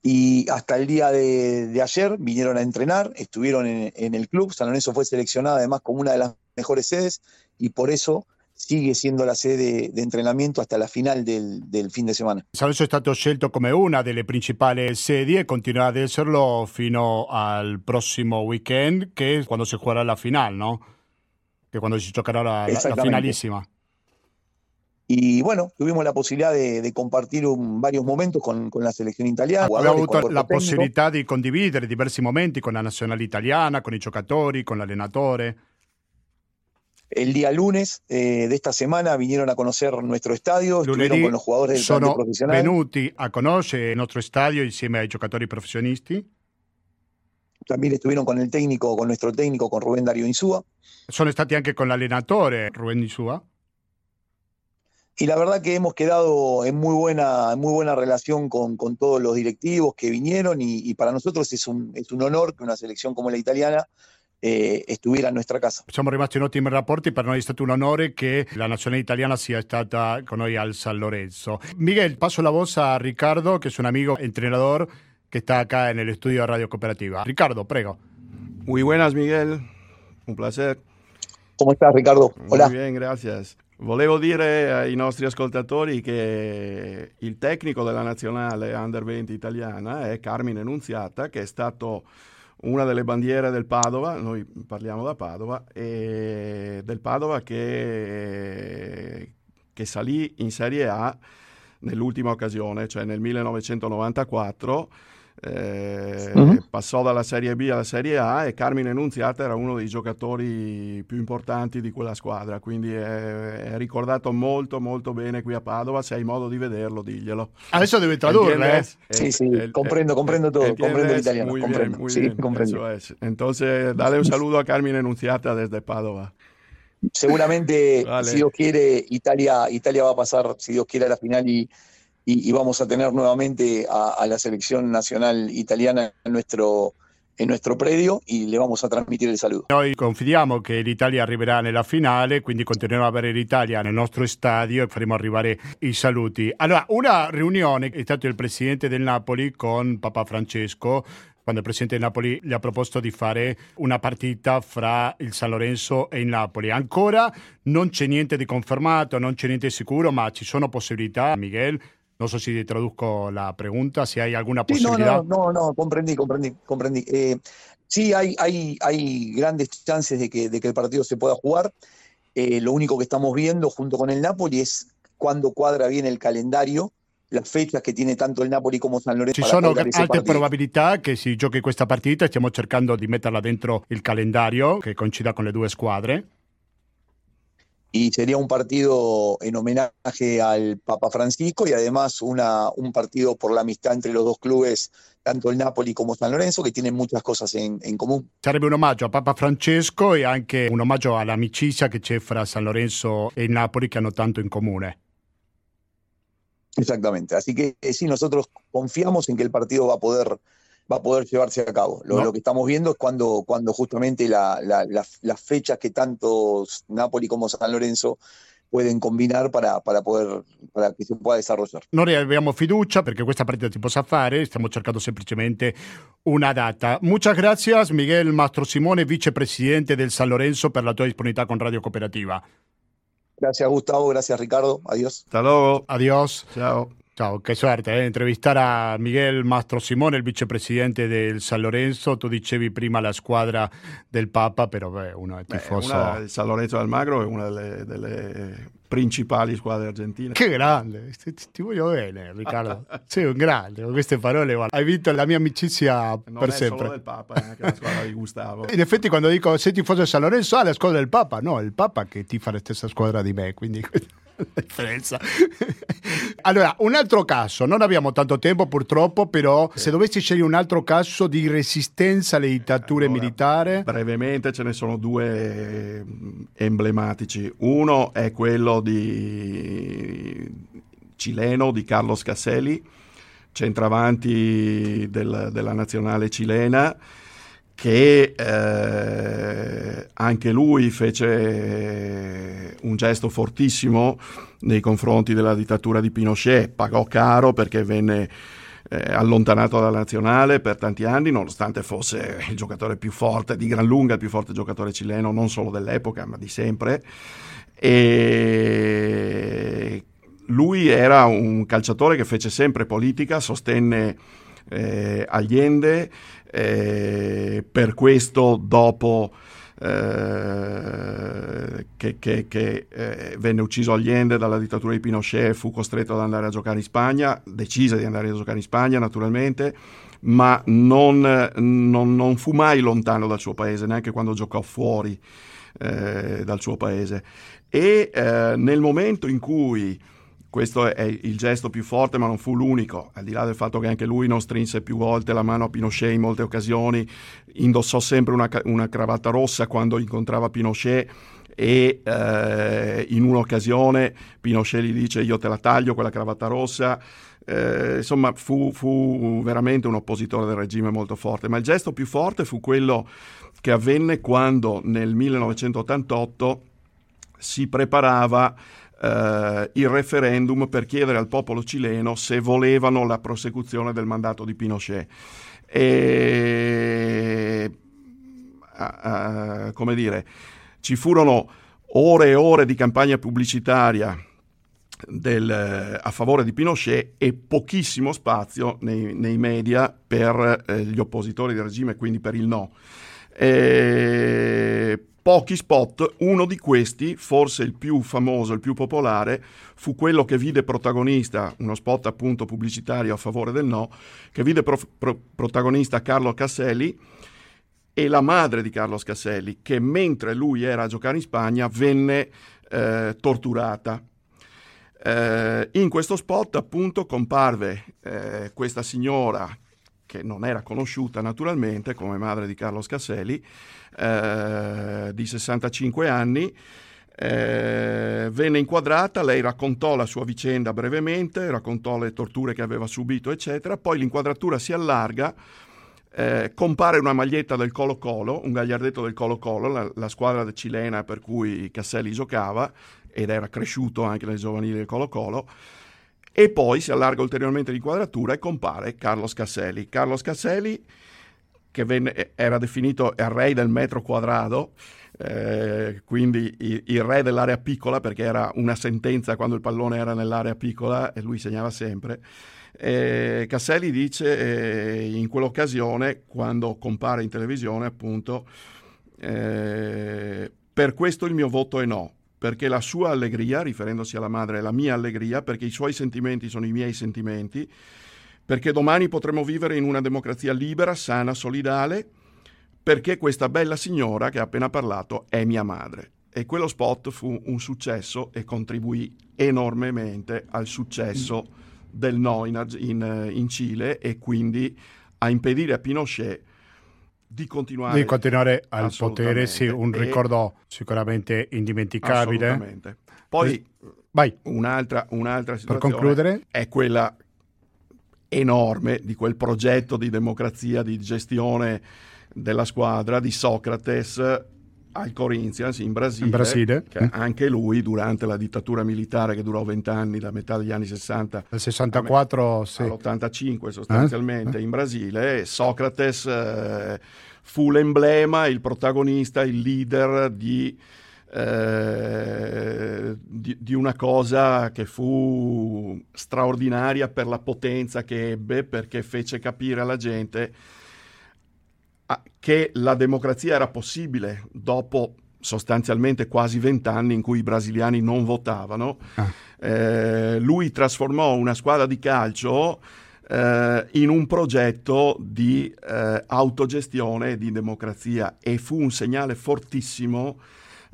Y hasta el día de, de ayer vinieron a entrenar, estuvieron en, en, el club. San Lorenzo fue seleccionada además como una de las mejores sedes y por eso sigue siendo la sede de entrenamiento hasta la final del, del fin de semana. Lorenzo è stato scelto come una delle principali sedi e continuerà ad esserlo fino al prossimo weekend, che è quando si giocherà la final, ¿no? Que cuando se giocherà la, la, la finalissima. Y bueno, tuvimos la posibilidad de, de compartir un, varios momentos con, con, la selección italiana. Abbiamo avuto la tecnico. possibilità di condividere diversi momenti con la nazionale italiana, con i giocatori, con l'allenatore. El día lunes eh, de esta semana vinieron a conocer nuestro estadio, Lunedì estuvieron con los jugadores del sono profesional. venuti a conoscere il nostro stadio insieme ai giocatori professionisti. También estuvieron con el técnico, con nuestro técnico, con Rubén Darío Insúa. Sono stati anche con l'allenatore Rubén Insúa. Y la verdad que hemos quedado en muy buena, en muy buena relación con, con, todos los directivos que vinieron y, y para nosotros es un, es un, honor que una selección como la italiana eh, estuviera in nostra casa. Siamo rimasti in ottimi rapporti, per noi è stato un onore che la nazionale italiana sia stata con noi al San Lorenzo. Miguel, passo la voz a Ricardo, che è un amigo entrenador que está acá en el estudio de Radio Cooperativa. Ricardo, prego. Muy buenas, Miguel. Un placer. ¿Cómo estás, Ricardo? Hola. Muy bien, gracias. Volevo dire ai nostri ascoltatori che il tecnico della nazionale Under 20 italiana è Carmine Nunziata, che è stato una delle bandiere del Padova, noi parliamo da Padova, e del Padova che, che salì in Serie A nell'ultima occasione, cioè nel 1994 eh, uh-huh. passò dalla Serie B alla Serie A e Carmine Nunziata era uno dei giocatori più importanti di quella squadra, quindi è, è, ricordato molto molto bene qui a Padova, se hai modo di vederlo diglielo. Adesso deve tradurre, eh? Sí, sí, el, comprendo, comprendo todo, comprendo el italiano, muy comprendo, bien, muy sí, bien, comprendo. Entonces, dale un saludo a Carmine Nunziata desde Padova. Seguramente, vale. si Dios quiere, Italia, Italia va a pasar, si Dios quiere, a la final y y, y vamos a tener nuevamente a, a, la selección nacional italiana en nuestro, en nuestro predio y le vamos a trasmettere il saluto. Noi confidiamo che l'Italia arriverà nella finale, quindi continueremo a avere l'Italia nel nostro stadio e faremo arrivare i saluti. Allora, una riunione è stato il presidente del Napoli con Papa Francesco quando il presidente del Napoli gli ha proposto di fare una partita fra il San Lorenzo e il Napoli. Ancora non c'è niente di confermato, non c'è niente di sicuro, ma ci sono possibilità, Miguel, No sé si traduzco la pregunta, si hay alguna posibilidad. Sí, no, no, no, no, comprendí, comprendí, comprendí. Eh, sí, hay, hay, hay grandes chances de que, de que el partido se pueda jugar. Eh, lo único que estamos viendo junto con el Napoli es cuando cuadra bien el calendario, las fechas que tiene tanto il Napoli come San Lorenzo. Ci sono alte probabilità che si giochi questa partita, stiamo cercando di metterla dentro il calendario che coincida con le due squadre. Y sería un partido en homenaje al Papa Francisco y además una, un partido por la amistad entre los dos clubes, tanto el Napoli como San Lorenzo, que tienen muchas cosas en, en común. Sarebbe un omaggio a Papa Francesco e anche un omaggio all'amicizia che c'è fra San Lorenzo e il Napoli che hanno tanto in comune. Exactamente, así que sí, nosotros confiamos en que el partido va a poder va a poder llevarse a cabo. Lo, no. lo que estamos viendo es cuando, cuando justamente la, la, la, las fechas que tanto Napoli como San Lorenzo pueden combinar para, para, poder, para che si pueda desarrollar. Noi abbiamo fiducia perché questa partita si possa fare, stiamo cercando semplicemente una data. Muchas gracias Miguel Mastro Simone, vicepresidente del San Lorenzo, per la tua disponibilità con Radio Cooperativa. Gracias Gustavo, gracias Ricardo, adiós. Hasta luego. Adiós. Ciao. Ciao, che suerte, eh? entrevistar a Miguel Mastro Simone, il vicepresidente del San Lorenzo. Tu dicevi prima la squadra del Papa, però beh, uno è tifoso. Beh, una, il San Lorenzo Almagro è una delle, delle, principali squadre argentine. Che grande, ti, ti voglio bene Riccardo. Sei un grande, con queste parole guarda. hai vinto la mia amicizia non per sempre. Non è solo del Papa, è anche la squadra di Gustavo. In effetti quando dico sei tifoso del San Lorenzo, ah, la squadra del Papa. No, è il Papa che ti fa la stessa squadra di me, quindi... differenza. allora, un altro caso, non abbiamo tanto tempo purtroppo, però se dovessi scegliere un altro caso di resistenza alle dittature allora, militari... Brevemente ce ne sono due emblematici. Uno è quello di cileno di Carlos Casselli, centravanti del, della nazionale cilena che eh, anche lui fece un gesto fortissimo nei confronti della dittatura di Pinochet, pagò caro perché venne eh, allontanato dalla nazionale per tanti anni, nonostante fosse il giocatore più forte, di gran lunga il più forte giocatore cileno, non solo dell'epoca, ma di sempre. E lui era un calciatore che fece sempre politica, sostenne eh, Allende, eh, per questo dopo eh, che, che, che eh, venne ucciso Allende dalla dittatura di Pinochet fu costretto ad andare a giocare in Spagna, decise di andare a giocare in Spagna naturalmente, ma non, non, non fu mai lontano dal suo paese, neanche quando giocò fuori eh, dal suo paese. E eh, nel momento in cui questo è il gesto più forte, ma non fu l'unico, al di là del fatto che anche lui non strinse più volte la mano a Pinochet in molte occasioni, indossò sempre una, una cravatta rossa quando incontrava Pinochet e eh, in un'occasione Pinochet gli dice io te la taglio quella cravatta rossa, eh, insomma fu, fu, veramente un oppositore del regime molto forte, ma il gesto più forte fu quello che avvenne quando nel 1988 si preparava eh, il referendum per chiedere al popolo cileno se volevano la prosecuzione del mandato di Pinochet. E, uh, come dire, ci furono ore e ore di campagna pubblicitaria del, a favore di Pinochet e pochissimo spazio nei, nei media per eh, gli oppositori del regime, quindi per il no. E pochi spot, uno di questi, forse il più famoso, il più popolare, fu quello che vide protagonista, uno spot appunto pubblicitario a favore del no, che vide pro, pro, protagonista Carlo Casselli e la madre di Carlos Casselli, che mentre lui era a giocare in Spagna venne eh, torturata. Eh, in questo spot appunto comparve eh, questa signora che non era conosciuta naturalmente come madre di Carlos Casselli, eh, di 65 anni, eh, venne inquadrata, lei raccontò la sua vicenda brevemente, raccontò le torture che aveva subito, eccetera, poi l'inquadratura si allarga, eh, compare una maglietta del Colo Colo, un gagliardetto del Colo Colo, la, la squadra cilena per cui Casselli giocava ed era cresciuto anche nel giovanile del Colo Colo, e poi si allarga ulteriormente l'inquadratura e compare Carlos Casselli. Carlos Casselli, che venne, era definito il re del metro quadrato, eh, quindi il, il, re dell'area piccola, perché era una sentenza quando il pallone era nell'area piccola e lui segnava sempre. Eh, Casselli dice eh, in quell'occasione, quando compare in televisione, appunto, eh, per questo il mio voto è no perché la sua allegria, riferendosi alla madre, è la mia allegria, perché i suoi sentimenti sono i miei sentimenti, perché domani potremo vivere in una democrazia libera, sana, solidale, perché questa bella signora che ha appena parlato è mia madre. E quello spot fu un successo e contribuì enormemente al successo del no in, in, in Cile e quindi a impedire a Pinochet di continuare, di continuare al potere, sì, un e... ricordo sicuramente indimenticabile. Assolutamente. Poi Vai. Un'altra, un'altra situazione per concludere. è quella enorme di quel progetto di democrazia, di gestione della squadra di Socrates al Corinthians in Brasile, in Brasile. che mm. anche lui durante la dittatura militare che durò vent'anni, da metà degli anni 60 dal 64 sì. all'85 sostanzialmente eh? in Brasile, Socrates eh, fu l'emblema, il protagonista, il leader di, eh, di, di, una cosa che fu straordinaria per la potenza che ebbe, perché fece capire alla gente che la democrazia era possibile dopo sostanzialmente quasi vent'anni in cui i brasiliani non votavano. Ah. Eh, lui trasformò una squadra di calcio eh, in un progetto di eh, autogestione e di democrazia e fu un segnale fortissimo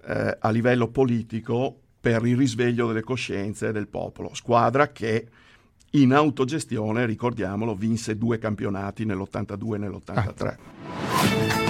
eh, a livello politico per il risveglio delle coscienze del popolo. Squadra che in autogestione, ricordiamolo, vinse due campionati nell'82 e nell'83. Ah.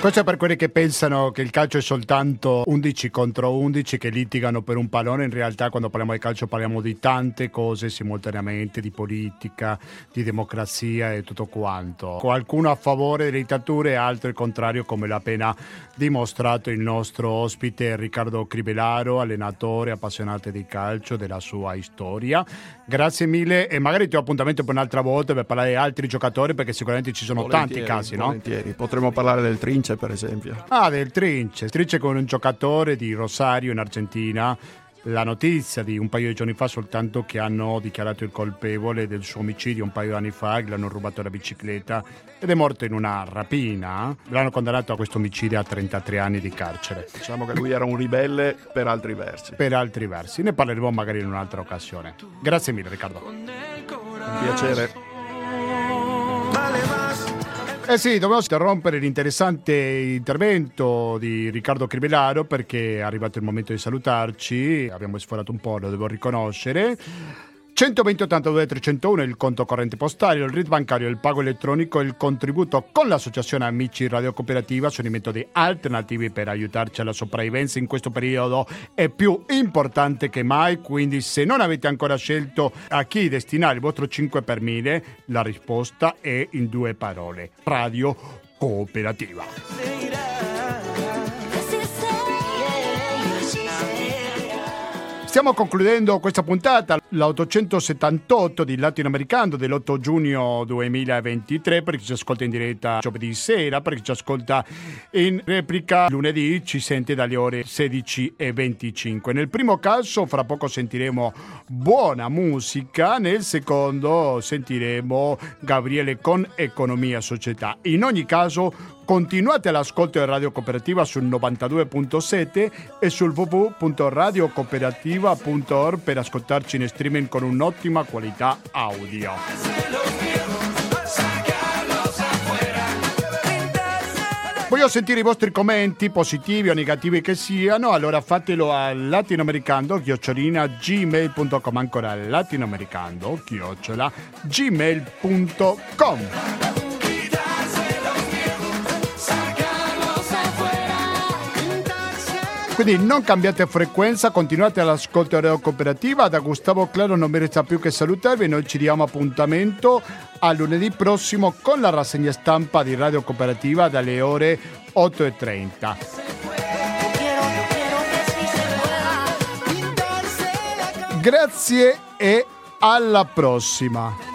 Questo è per quelli che pensano che il calcio è soltanto 11 contro 11 che litigano per un pallone, in realtà quando parliamo di calcio parliamo di tante cose simultaneamente, di politica, di democrazia e tutto quanto. Qualcuno a favore delle dittature e altro il contrario come l'ha appena dimostrato il nostro ospite Riccardo Cribellaro, allenatore appassionato di calcio, della sua storia Grazie mille e magari ti ho appuntamento per un'altra volta per parlare di altri giocatori perché sicuramente ci sono volentieri, tanti casi, no? Volentieri. Potremmo parlare del Trince, per esempio. Ah, del Trince. Trince con un giocatore di Rosario in Argentina la notizia di un paio di giorni fa soltanto che hanno dichiarato il colpevole del suo omicidio un paio di anni fa, gli hanno rubato la bicicletta ed è morto in una rapina. L'hanno condannato a questo omicidio a 33 anni di carcere. Diciamo che lui era un ribelle per altri versi. Per altri versi. Ne parleremo magari in un'altra occasione. Grazie mille Riccardo. Un piacere. Eh sì, dobbiamo interrompere l'interessante intervento di Riccardo Cribellaro perché è arrivato il momento di salutarci. Abbiamo sforato un po', lo devo riconoscere. 120 82 301 il conto corrente postale, il RID bancario, il pago elettronico, il contributo con l'associazione Amici Radio Cooperativa sono i metodi alternativi per aiutarci alla sopravvivenza in questo periodo è più importante che mai, quindi se non avete ancora scelto a chi destinare il vostro 5 per 1000, la risposta è in due parole, Radio Cooperativa. Stiamo concludendo questa puntata, l'878 di Latinoamericano dell'8 giugno 2023, per chi ci ascolta in diretta giovedì sera, per chi ci ascolta in replica lunedì ci sente dalle ore 16 e 25. Nel primo caso fra poco sentiremo buona musica, nel secondo sentiremo Gabriele con Economia Società. In ogni caso Continuate all'ascolto di Radio Cooperativa sul 92.7 e sul www.radiocooperativa.org per ascoltarci in streaming con un'ottima qualità audio. Voglio sentire i vostri commenti, positivi o negativi che siano, allora fatelo a latinoamericando chiocciolina gmail.com ancora latinoamericando Quindi non cambiate frequenza, continuate all'ascolto Radio Cooperativa. Da Gustavo Claro non mi resta più che salutarvi. Noi ci diamo appuntamento a lunedì prossimo con la rassegna stampa di Radio Cooperativa dalle ore 8.30. Grazie e alla prossima.